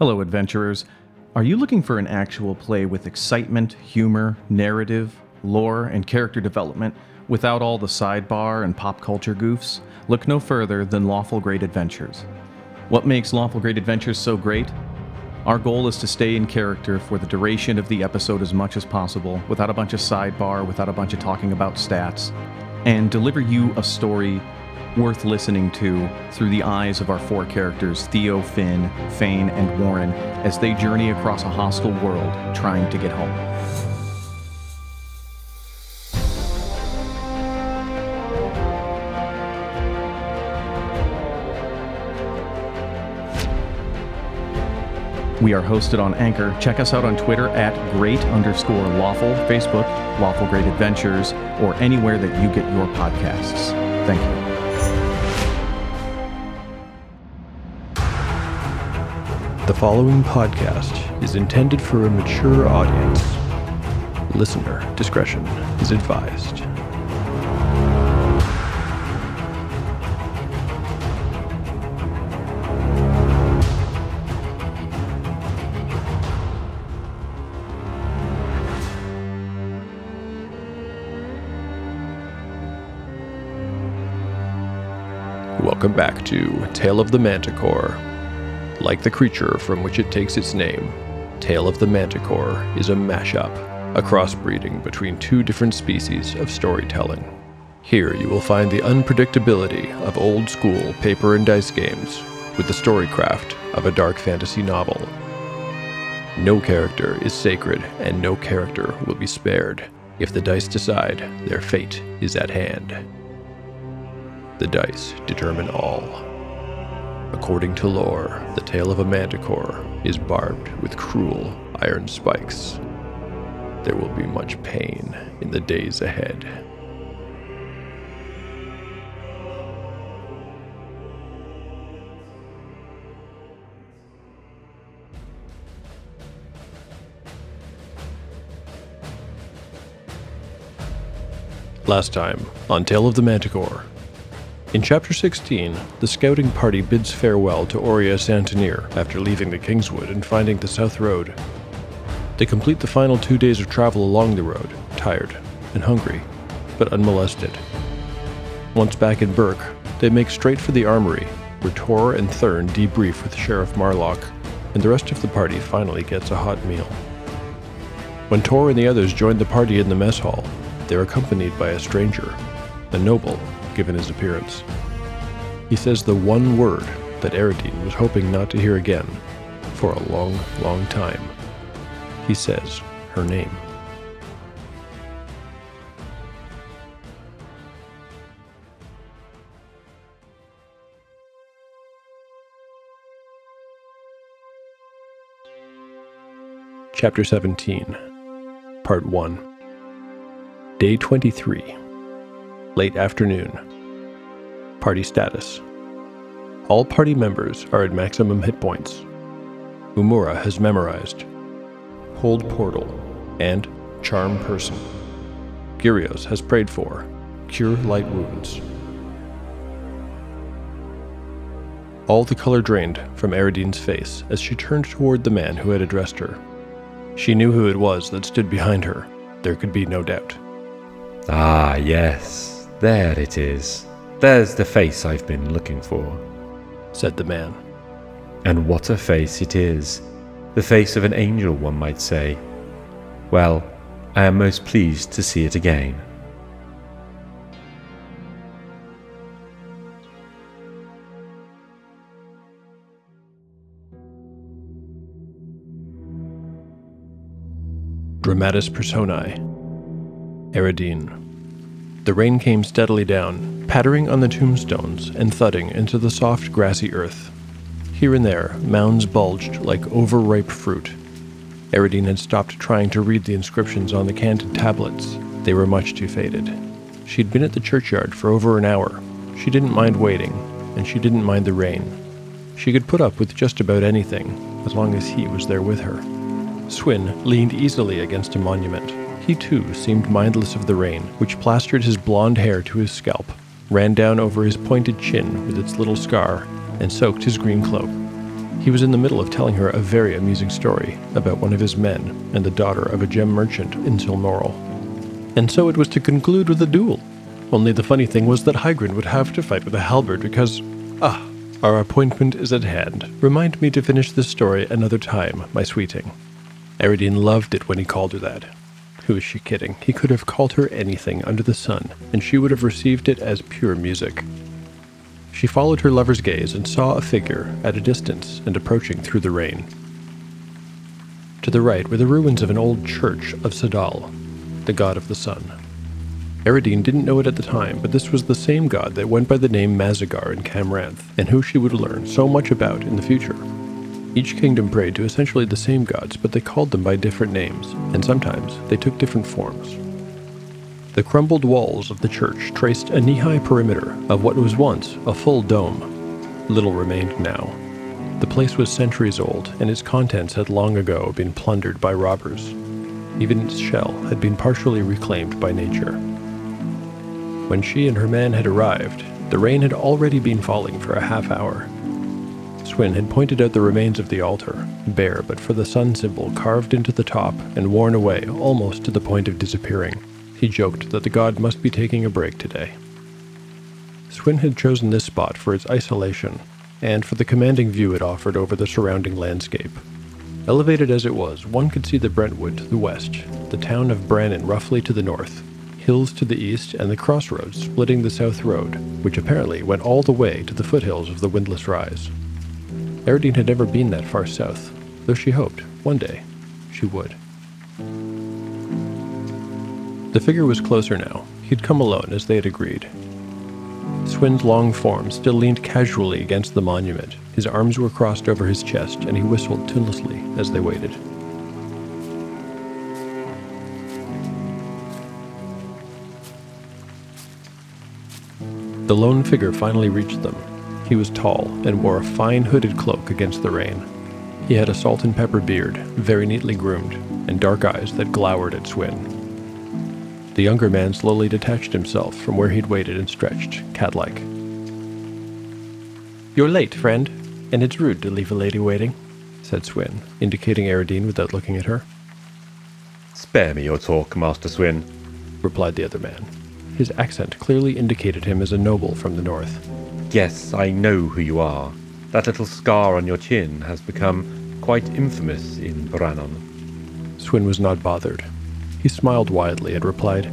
Hello, adventurers. Are you looking for an actual play with excitement, humor, narrative, lore, and character development without all the sidebar and pop culture goofs? Look no further than Lawful Great Adventures. What makes Lawful Great Adventures so great? Our goal is to stay in character for the duration of the episode as much as possible, without a bunch of sidebar, without a bunch of talking about stats, and deliver you a story worth listening to through the eyes of our four characters Theo, Finn, Fane, and Warren as they journey across a hostile world trying to get home. We are hosted on Anchor. Check us out on Twitter at great underscore lawful, Facebook, Lawful Great Adventures, or anywhere that you get your podcasts. Thank you. The following podcast is intended for a mature audience. Listener discretion is advised. Welcome back to Tale of the Manticore. Like the creature from which it takes its name, Tale of the Manticore is a mashup, a crossbreeding between two different species of storytelling. Here you will find the unpredictability of old school paper and dice games with the storycraft of a dark fantasy novel. No character is sacred, and no character will be spared if the dice decide their fate is at hand. The dice determine all. According to lore, the tail of a manticore is barbed with cruel iron spikes. There will be much pain in the days ahead. Last time on Tale of the Manticore, in Chapter 16, the scouting party bids farewell to Aurea Santanir after leaving the Kingswood and finding the South Road. They complete the final two days of travel along the road, tired and hungry, but unmolested. Once back in Burke, they make straight for the armory, where Tor and Thurn debrief with Sheriff Marlock, and the rest of the party finally gets a hot meal. When Tor and the others join the party in the mess hall, they're accompanied by a stranger, a noble given his appearance. He says the one word that Eridine was hoping not to hear again for a long, long time. He says her name. Chapter 17, Part 1 Day 23 Late afternoon. Party status. All party members are at maximum hit points. Umura has memorized Hold Portal and Charm Person. Gyrios has prayed for Cure Light Wounds. All the color drained from Eridine's face as she turned toward the man who had addressed her. She knew who it was that stood behind her. There could be no doubt. Ah, yes. There it is. There's the face I've been looking for, said the man. And what a face it is! The face of an angel, one might say. Well, I am most pleased to see it again. Dramatis Personae Eridine the rain came steadily down, pattering on the tombstones and thudding into the soft, grassy earth. Here and there, mounds bulged like overripe fruit. Eridine had stopped trying to read the inscriptions on the canted tablets. They were much too faded. She'd been at the churchyard for over an hour. She didn't mind waiting, and she didn't mind the rain. She could put up with just about anything, as long as he was there with her. Swin leaned easily against a monument, he too seemed mindless of the rain, which plastered his blond hair to his scalp, ran down over his pointed chin with its little scar, and soaked his green cloak. He was in the middle of telling her a very amusing story about one of his men and the daughter of a gem merchant in Silmoral. And so it was to conclude with a duel. Only the funny thing was that Hygrin would have to fight with a halberd because, ah, our appointment is at hand. Remind me to finish this story another time, my sweeting. Eridine loved it when he called her that. Who is she kidding? He could have called her anything under the sun, and she would have received it as pure music. She followed her lover's gaze and saw a figure at a distance and approaching through the rain. To the right were the ruins of an old church of Sadal, the god of the sun. Eridine didn't know it at the time, but this was the same god that went by the name Mazagar in Camranth, and who she would learn so much about in the future. Each kingdom prayed to essentially the same gods, but they called them by different names, and sometimes they took different forms. The crumbled walls of the church traced a knee high perimeter of what was once a full dome. Little remained now. The place was centuries old, and its contents had long ago been plundered by robbers. Even its shell had been partially reclaimed by nature. When she and her man had arrived, the rain had already been falling for a half hour. Swin had pointed out the remains of the altar, bare but for the sun symbol carved into the top and worn away almost to the point of disappearing. He joked that the god must be taking a break today. Swin had chosen this spot for its isolation and for the commanding view it offered over the surrounding landscape. Elevated as it was, one could see the Brentwood to the west, the town of Brannan roughly to the north, hills to the east, and the crossroads splitting the south road, which apparently went all the way to the foothills of the Windless Rise. Eridine had never been that far south, though she hoped, one day, she would. The figure was closer now. He'd come alone, as they had agreed. Swin's long form still leaned casually against the monument. His arms were crossed over his chest, and he whistled tunelessly as they waited. The lone figure finally reached them. He was tall and wore a fine hooded cloak against the rain. He had a salt and pepper beard, very neatly groomed, and dark eyes that glowered at Swin. The younger man slowly detached himself from where he'd waited and stretched, cat-like. You're late, friend, and it's rude to leave a lady waiting, said Swin, indicating Eridine without looking at her. Spare me your talk, Master Swin, replied the other man. His accent clearly indicated him as a noble from the north. Yes, I know who you are. That little scar on your chin has become quite infamous in Brannon. Swin was not bothered. He smiled widely and replied,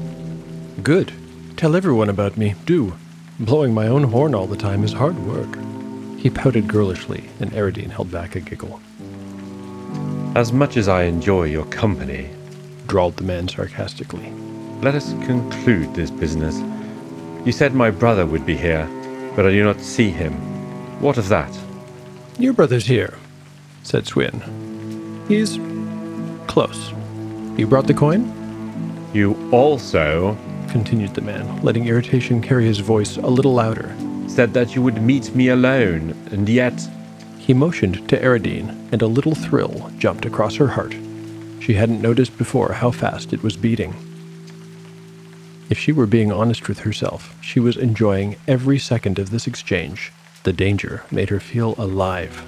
Good. Tell everyone about me, do. Blowing my own horn all the time is hard work. He pouted girlishly, and Eridine held back a giggle. As much as I enjoy your company, drawled the man sarcastically, let us conclude this business. You said my brother would be here, but I do not see him. What of that? Your brother's here, said Swin. He's close. You brought the coin? You also, continued the man, letting irritation carry his voice a little louder, said that you would meet me alone, and yet. He motioned to Eridine, and a little thrill jumped across her heart. She hadn't noticed before how fast it was beating. If she were being honest with herself, she was enjoying every second of this exchange. The danger made her feel alive.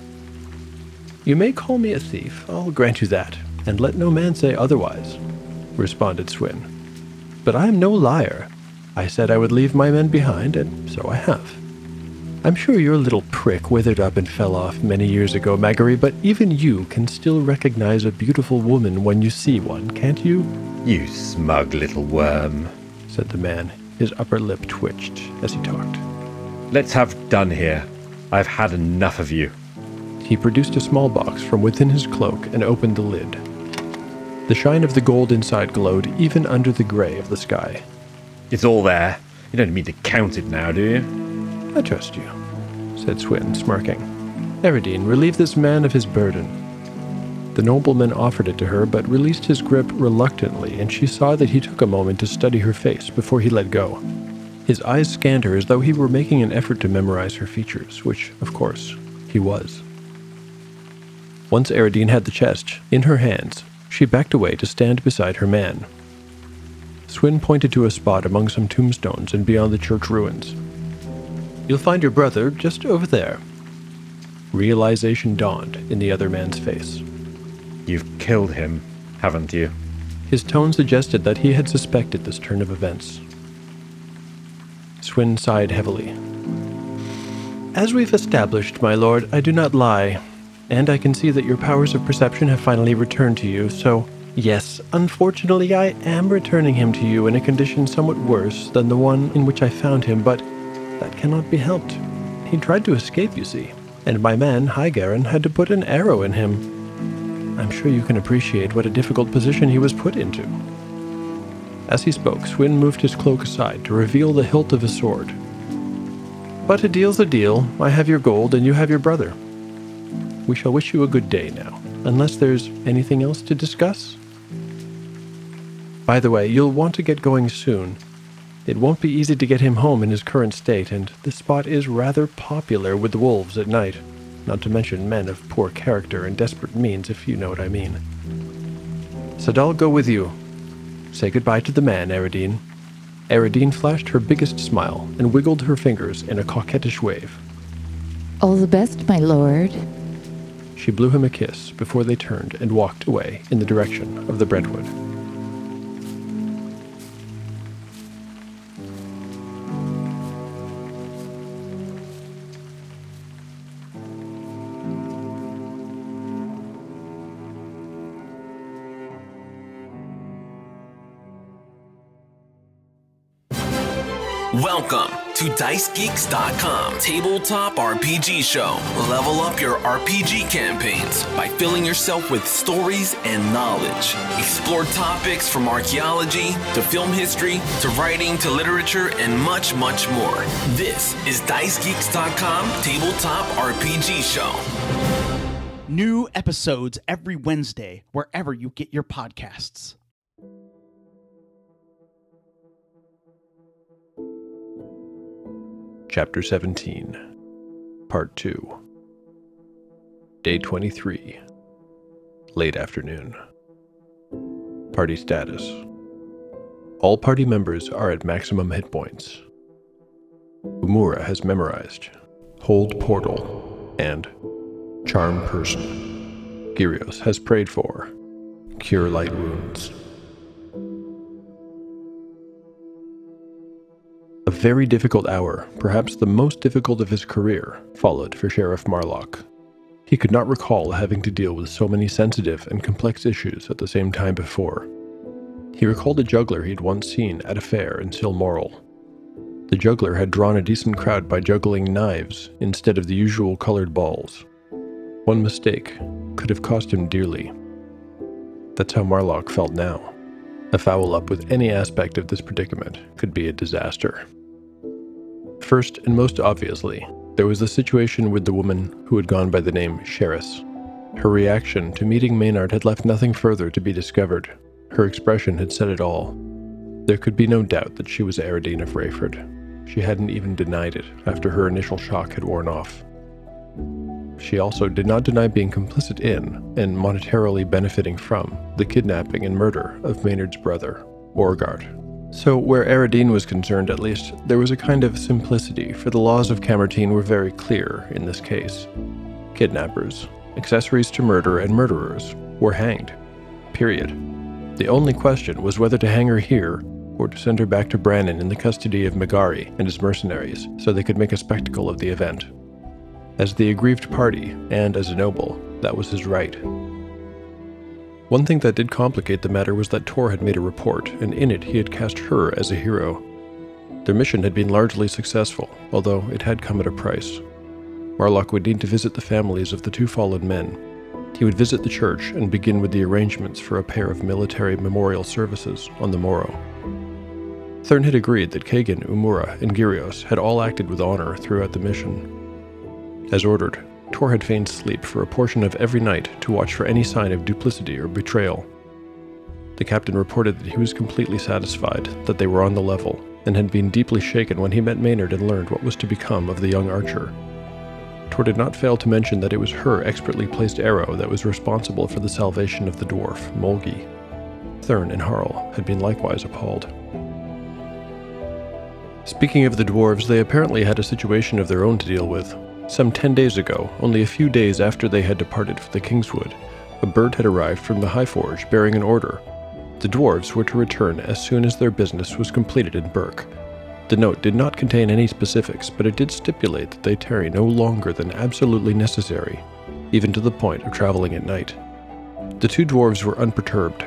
You may call me a thief, I'll grant you that, and let no man say otherwise, responded Swin. But I am no liar. I said I would leave my men behind, and so I have. I'm sure your little prick withered up and fell off many years ago, Magari, but even you can still recognize a beautiful woman when you see one, can't you? You smug little worm, said the man. His upper lip twitched as he talked. Let's have done here. I've had enough of you. He produced a small box from within his cloak and opened the lid. The shine of the gold inside glowed even under the gray of the sky. It's all there. You don't mean to count it now, do you? I trust you, said Swin, smirking. Eridine, relieve this man of his burden. The nobleman offered it to her, but released his grip reluctantly, and she saw that he took a moment to study her face before he let go. His eyes scanned her as though he were making an effort to memorize her features, which, of course, he was. Once Eridine had the chest in her hands, she backed away to stand beside her man. Swin pointed to a spot among some tombstones and beyond the church ruins. You'll find your brother just over there. Realization dawned in the other man's face. You've killed him, haven't you? His tone suggested that he had suspected this turn of events. Swin sighed heavily. As we've established, my lord, I do not lie, and I can see that your powers of perception have finally returned to you, so yes, unfortunately, I am returning him to you in a condition somewhat worse than the one in which I found him, but that cannot be helped. He tried to escape, you see, and my man, Highgarren, had to put an arrow in him. I'm sure you can appreciate what a difficult position he was put into. As he spoke, Swin moved his cloak aside to reveal the hilt of his sword. But a deal's a deal. I have your gold, and you have your brother. We shall wish you a good day now, unless there's anything else to discuss. By the way, you'll want to get going soon. It won't be easy to get him home in his current state, and this spot is rather popular with the wolves at night, not to mention men of poor character and desperate means, if you know what I mean. Sadal go with you. Say goodbye to the man, Eridine. Eridine flashed her biggest smile and wiggled her fingers in a coquettish wave. All the best, my lord. She blew him a kiss before they turned and walked away in the direction of the Brentwood. Welcome to DiceGeeks.com Tabletop RPG Show. Level up your RPG campaigns by filling yourself with stories and knowledge. Explore topics from archaeology to film history to writing to literature and much, much more. This is DiceGeeks.com Tabletop RPG Show. New episodes every Wednesday, wherever you get your podcasts. Chapter 17, Part 2. Day 23. Late afternoon. Party status. All party members are at maximum hit points. Umura has memorized Hold Portal and Charm Person. Gyrios has prayed for Cure Light Wounds. A very difficult hour, perhaps the most difficult of his career, followed for Sheriff Marlock. He could not recall having to deal with so many sensitive and complex issues at the same time before. He recalled a juggler he'd once seen at a fair in Silmoral. The juggler had drawn a decent crowd by juggling knives instead of the usual colored balls. One mistake could have cost him dearly. That's how Marlock felt now. A foul up with any aspect of this predicament could be a disaster. First and most obviously, there was the situation with the woman who had gone by the name Sheris. Her reaction to meeting Maynard had left nothing further to be discovered. Her expression had said it all. There could be no doubt that she was Eridine of Rayford. She hadn't even denied it after her initial shock had worn off. She also did not deny being complicit in, and monetarily benefiting from, the kidnapping and murder of Maynard's brother, Orgard. So, where Eridine was concerned at least, there was a kind of simplicity, for the laws of Camertine were very clear in this case. Kidnappers, accessories to murder, and murderers were hanged. Period. The only question was whether to hang her here or to send her back to Brannon in the custody of Magari and his mercenaries so they could make a spectacle of the event. As the aggrieved party, and as a noble, that was his right. One thing that did complicate the matter was that Tor had made a report, and in it he had cast her as a hero. Their mission had been largely successful, although it had come at a price. Marlock would need to visit the families of the two fallen men. He would visit the church and begin with the arrangements for a pair of military memorial services on the morrow. Thurn had agreed that Kagan, Umura, and Gyrios had all acted with honor throughout the mission. As ordered, Tor had feigned sleep for a portion of every night to watch for any sign of duplicity or betrayal. The captain reported that he was completely satisfied that they were on the level, and had been deeply shaken when he met Maynard and learned what was to become of the young archer. Tor did not fail to mention that it was her expertly placed arrow that was responsible for the salvation of the dwarf, Molgi. Thurn and Harl had been likewise appalled. Speaking of the dwarves, they apparently had a situation of their own to deal with. Some ten days ago, only a few days after they had departed for the Kingswood, a bird had arrived from the High Forge bearing an order. The dwarves were to return as soon as their business was completed in Burke. The note did not contain any specifics, but it did stipulate that they tarry no longer than absolutely necessary, even to the point of traveling at night. The two dwarves were unperturbed.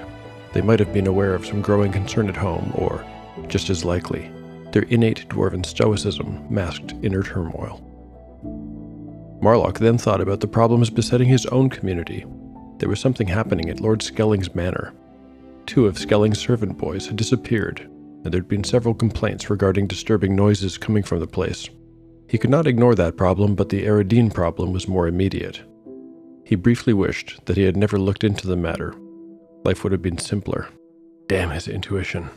They might have been aware of some growing concern at home, or, just as likely, their innate dwarven stoicism masked inner turmoil. Marlock then thought about the problems besetting his own community. There was something happening at Lord Skelling's manor. Two of Skelling's servant boys had disappeared, and there'd been several complaints regarding disturbing noises coming from the place. He could not ignore that problem, but the Eridine problem was more immediate. He briefly wished that he had never looked into the matter. Life would have been simpler. Damn his intuition.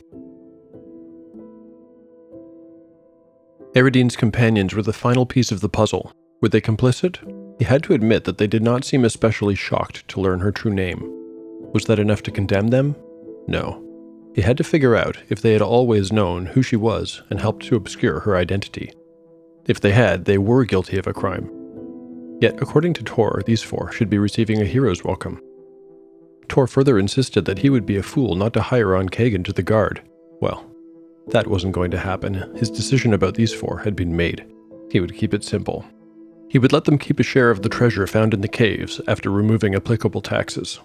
Eridine's companions were the final piece of the puzzle. Were they complicit? He had to admit that they did not seem especially shocked to learn her true name. Was that enough to condemn them? No. He had to figure out if they had always known who she was and helped to obscure her identity. If they had, they were guilty of a crime. Yet, according to Tor, these four should be receiving a hero's welcome. Tor further insisted that he would be a fool not to hire on Kagan to the guard. Well, that wasn't going to happen. His decision about these four had been made. He would keep it simple. He would let them keep a share of the treasure found in the caves after removing applicable taxes.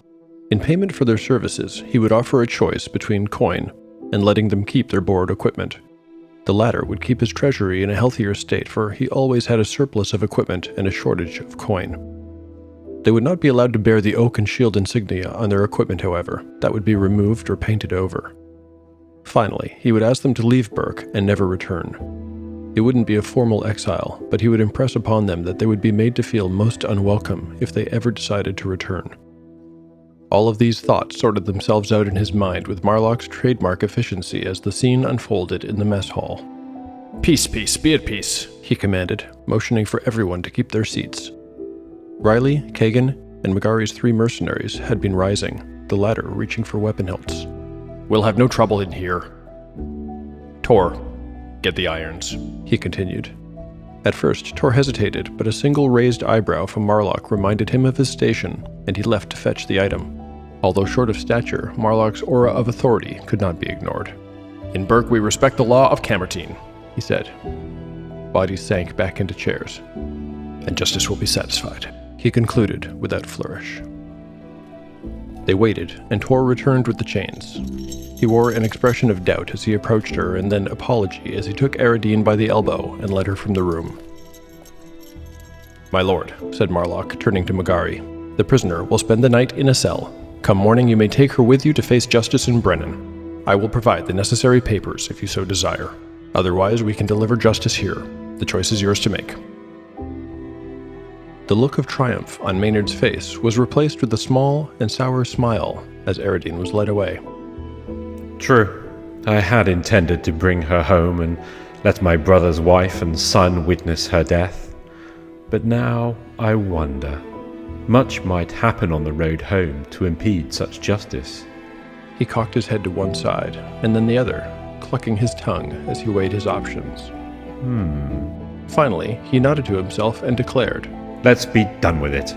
In payment for their services, he would offer a choice between coin and letting them keep their borrowed equipment. The latter would keep his treasury in a healthier state, for he always had a surplus of equipment and a shortage of coin. They would not be allowed to bear the oak and shield insignia on their equipment, however. That would be removed or painted over. Finally, he would ask them to leave Burke and never return. It wouldn't be a formal exile, but he would impress upon them that they would be made to feel most unwelcome if they ever decided to return. All of these thoughts sorted themselves out in his mind with Marlock's trademark efficiency as the scene unfolded in the mess hall. Peace, peace, be at peace, he commanded, motioning for everyone to keep their seats. Riley, Kagan, and Magari's three mercenaries had been rising, the latter reaching for weapon hilts. We'll have no trouble in here. Tor, get the irons, he continued. At first, Tor hesitated, but a single raised eyebrow from Marlock reminded him of his station, and he left to fetch the item. Although short of stature, Marlock's aura of authority could not be ignored. In Burke, we respect the law of Camertine, he said. Bodies sank back into chairs. And justice will be satisfied, he concluded without flourish. They waited, and Tor returned with the chains. He wore an expression of doubt as he approached her, and then apology as he took Eridine by the elbow and led her from the room. My lord, said Marlock, turning to Magari, the prisoner will spend the night in a cell. Come morning, you may take her with you to face justice in Brennan. I will provide the necessary papers if you so desire. Otherwise, we can deliver justice here. The choice is yours to make. The look of triumph on Maynard's face was replaced with a small and sour smile as Eridine was led away. True. I had intended to bring her home and let my brother's wife and son witness her death. But now I wonder. Much might happen on the road home to impede such justice. He cocked his head to one side and then the other, clucking his tongue as he weighed his options. Hmm. Finally, he nodded to himself and declared, Let's be done with it.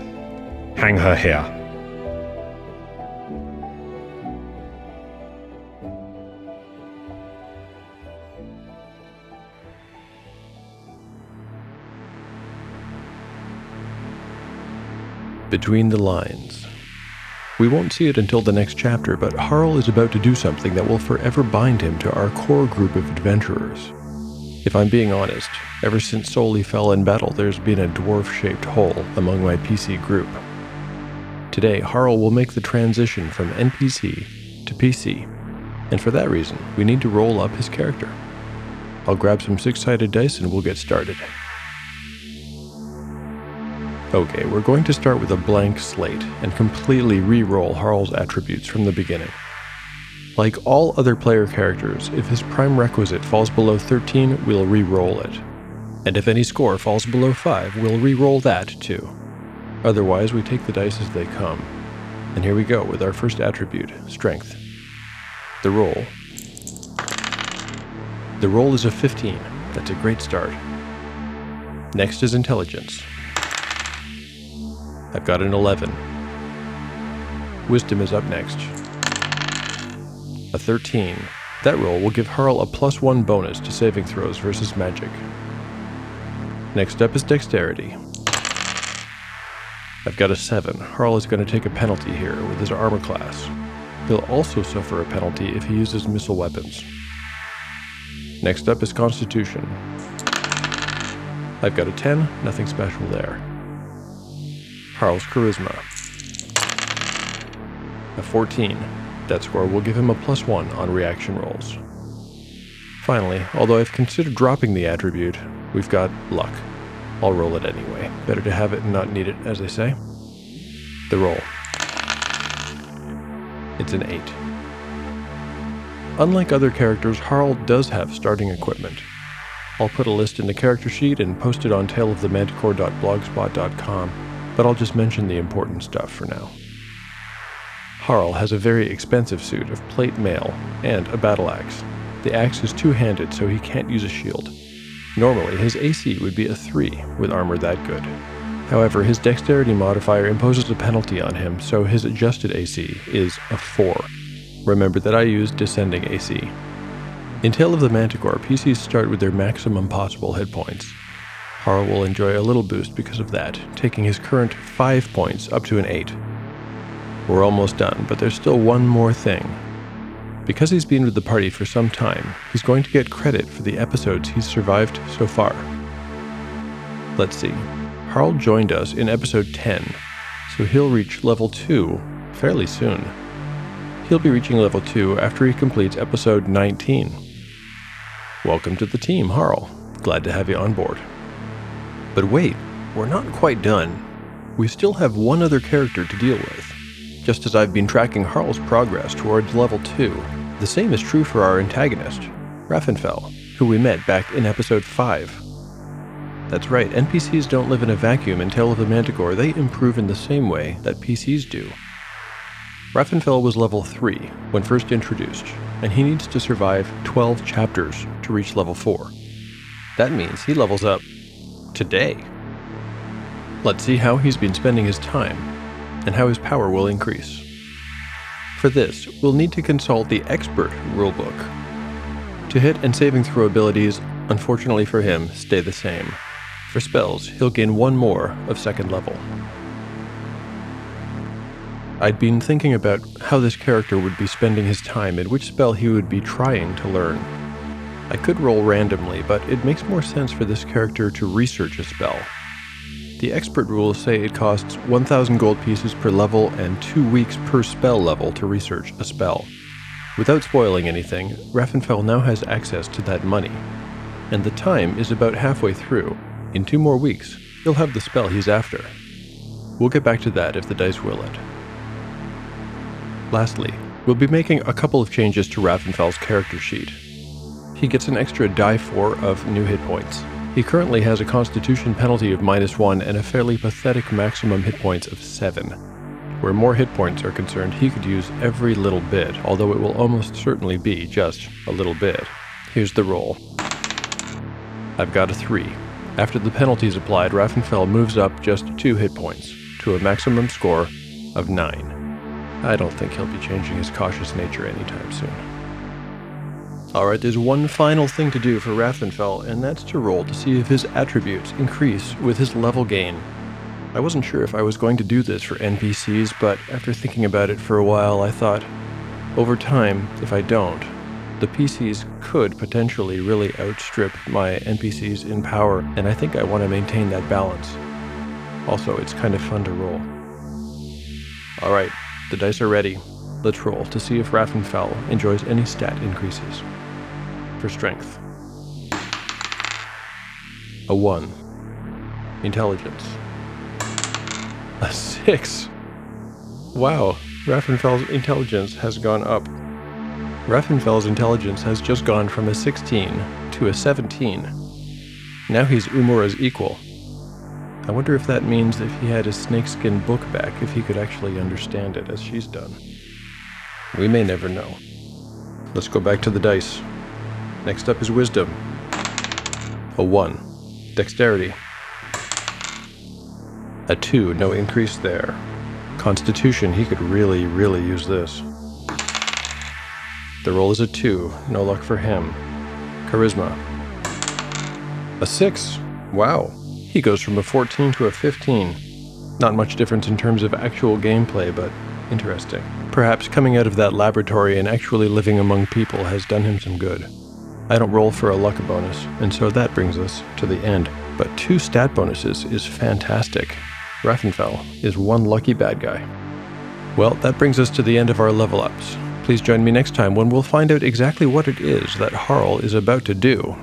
Hang her here. Between the lines. We won't see it until the next chapter, but Harl is about to do something that will forever bind him to our core group of adventurers. If I'm being honest, ever since Soli fell in battle, there's been a dwarf shaped hole among my PC group. Today, Harl will make the transition from NPC to PC, and for that reason, we need to roll up his character. I'll grab some six sided dice and we'll get started. Okay, we're going to start with a blank slate and completely re roll Harl's attributes from the beginning. Like all other player characters, if his prime requisite falls below 13, we'll re-roll it. And if any score falls below 5, we'll re-roll that too. Otherwise, we take the dice as they come. And here we go with our first attribute, Strength. The roll. The roll is a 15. That's a great start. Next is Intelligence. I've got an 11. Wisdom is up next. A 13. That roll will give Harl a plus 1 bonus to saving throws versus magic. Next up is Dexterity. I've got a 7. Harl is going to take a penalty here with his armor class. He'll also suffer a penalty if he uses missile weapons. Next up is Constitution. I've got a 10, nothing special there. Harl's Charisma. A 14. That score will give him a plus 1 on reaction rolls. Finally, although I've considered dropping the attribute, we've got Luck. I'll roll it anyway. Better to have it and not need it, as they say. The roll. It's an 8. Unlike other characters, Harl does have starting equipment. I'll put a list in the character sheet and post it on taleofthemanticore.blogspot.com, but I'll just mention the important stuff for now. Harl has a very expensive suit of plate mail and a battle axe. The axe is two handed, so he can't use a shield. Normally, his AC would be a 3 with armor that good. However, his dexterity modifier imposes a penalty on him, so his adjusted AC is a 4. Remember that I use descending AC. In Tale of the Manticore, PCs start with their maximum possible hit points. Harl will enjoy a little boost because of that, taking his current 5 points up to an 8. We're almost done, but there's still one more thing. Because he's been with the party for some time, he's going to get credit for the episodes he's survived so far. Let's see. Harl joined us in episode 10, so he'll reach level 2 fairly soon. He'll be reaching level 2 after he completes episode 19. Welcome to the team, Harl. Glad to have you on board. But wait, we're not quite done. We still have one other character to deal with. Just as I've been tracking Harl's progress towards level 2, the same is true for our antagonist, Raffenfell, who we met back in episode 5. That's right, NPCs don't live in a vacuum in Tale of the Manticore, they improve in the same way that PCs do. Raffenfell was level 3 when first introduced, and he needs to survive 12 chapters to reach level 4. That means he levels up today. Let's see how he's been spending his time, and how his power will increase. For this, we'll need to consult the Expert rulebook. To hit and saving throw abilities, unfortunately for him, stay the same. For spells, he'll gain one more of second level. I'd been thinking about how this character would be spending his time and which spell he would be trying to learn. I could roll randomly, but it makes more sense for this character to research a spell. The expert rules say it costs 1,000 gold pieces per level and 2 weeks per spell level to research a spell. Without spoiling anything, Raffenfell now has access to that money. And the time is about halfway through. In two more weeks, he'll have the spell he's after. We'll get back to that if the dice will it. Lastly, we'll be making a couple of changes to Raffenfell's character sheet. He gets an extra die 4 of new hit points. He currently has a constitution penalty of minus 1 and a fairly pathetic maximum hit points of 7. Where more hit points are concerned, he could use every little bit, although it will almost certainly be just a little bit. Here's the roll. I've got a 3. After the penalties applied, Raffenfell moves up just 2 hit points, to a maximum score of 9. I don't think he'll be changing his cautious nature anytime soon. Alright, there's one final thing to do for Raffenfell, and that's to roll to see if his attributes increase with his level gain. I wasn't sure if I was going to do this for NPCs, but after thinking about it for a while, I thought, over time, if I don't, the PCs could potentially really outstrip my NPCs in power, and I think I want to maintain that balance. Also, it's kind of fun to roll. Alright, the dice are ready. Let's roll to see if Raffenfell enjoys any stat increases. For strength. A 1. Intelligence. A 6. Wow, Raffenfell's intelligence has gone up. Raffenfell's intelligence has just gone from a 16 to a 17. Now he's Umura's equal. I wonder if that means if he had his snakeskin book back, if he could actually understand it as she's done. We may never know. Let's go back to the dice. Next up is Wisdom. A 1. Dexterity. A 2, no increase there. Constitution, he could really, really use this. The roll is a 2, no luck for him. Charisma. A 6. Wow. He goes from a 14 to a 15. Not much difference in terms of actual gameplay, but interesting. Perhaps coming out of that laboratory and actually living among people has done him some good. I don't roll for a luck bonus, and so that brings us to the end. But two stat bonuses is fantastic. Raffenfell is one lucky bad guy. Well, that brings us to the end of our level ups. Please join me next time when we'll find out exactly what it is that Harl is about to do,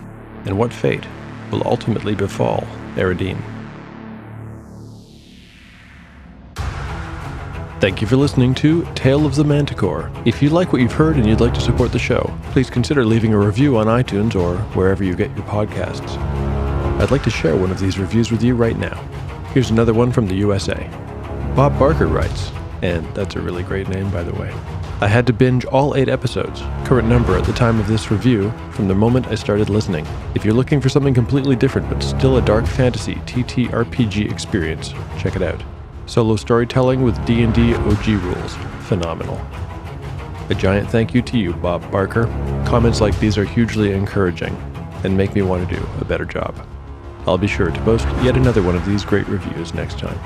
and what fate will ultimately befall Eridine. Thank you for listening to Tale of the Manticore. If you like what you've heard and you'd like to support the show, please consider leaving a review on iTunes or wherever you get your podcasts. I'd like to share one of these reviews with you right now. Here's another one from the USA. Bob Barker writes, and that's a really great name, by the way. I had to binge all eight episodes, current number at the time of this review, from the moment I started listening. If you're looking for something completely different but still a dark fantasy TTRPG experience, check it out. Solo storytelling with D&D OG rules, phenomenal. A giant thank you to you, Bob Barker. Comments like these are hugely encouraging and make me want to do a better job. I'll be sure to post yet another one of these great reviews next time.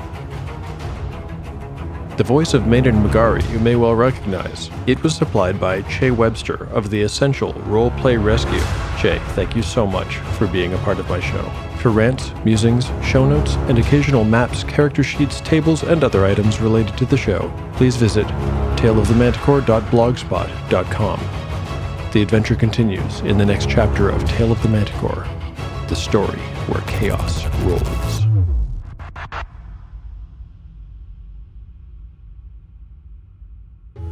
The voice of Maynard Magari you may well recognize. It was supplied by Che Webster of the Essential Roleplay Rescue. Che, thank you so much for being a part of my show. For rants, musings, show notes, and occasional maps, character sheets, tables, and other items related to the show, please visit taleofthemanticore.blogspot.com. The adventure continues in the next chapter of Tale of the Manticore, the story where chaos rolls.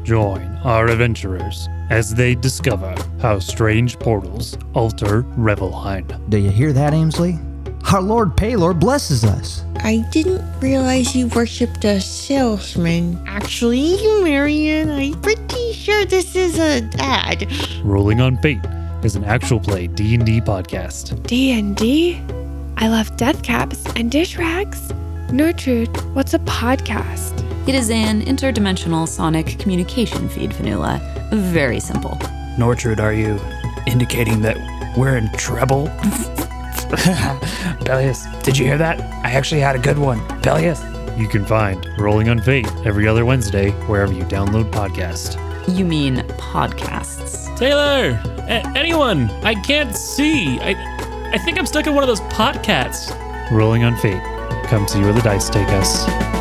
Join our adventurers as they discover how strange portals alter Revelheim. Do you hear that, Amesley? Our Lord Paylor blesses us. I didn't realize you worshipped a salesman. Actually, Marion, I'm pretty sure this is a ad. Rolling on Fate is an actual play D&D podcast. D&D? I love death caps and dish rags. Nortrude, what's a podcast? It is an interdimensional sonic communication feed, Vanilla. Very simple. Nortrude, are you indicating that we're in trouble? Bellius, did you hear that? I actually had a good one. Bellius. You can find Rolling on Fate every other Wednesday wherever you download podcasts. You mean podcasts. Taylor! A- anyone! I can't see! I, I think I'm stuck in one of those podcasts. Rolling on Fate. Come see where the dice take us.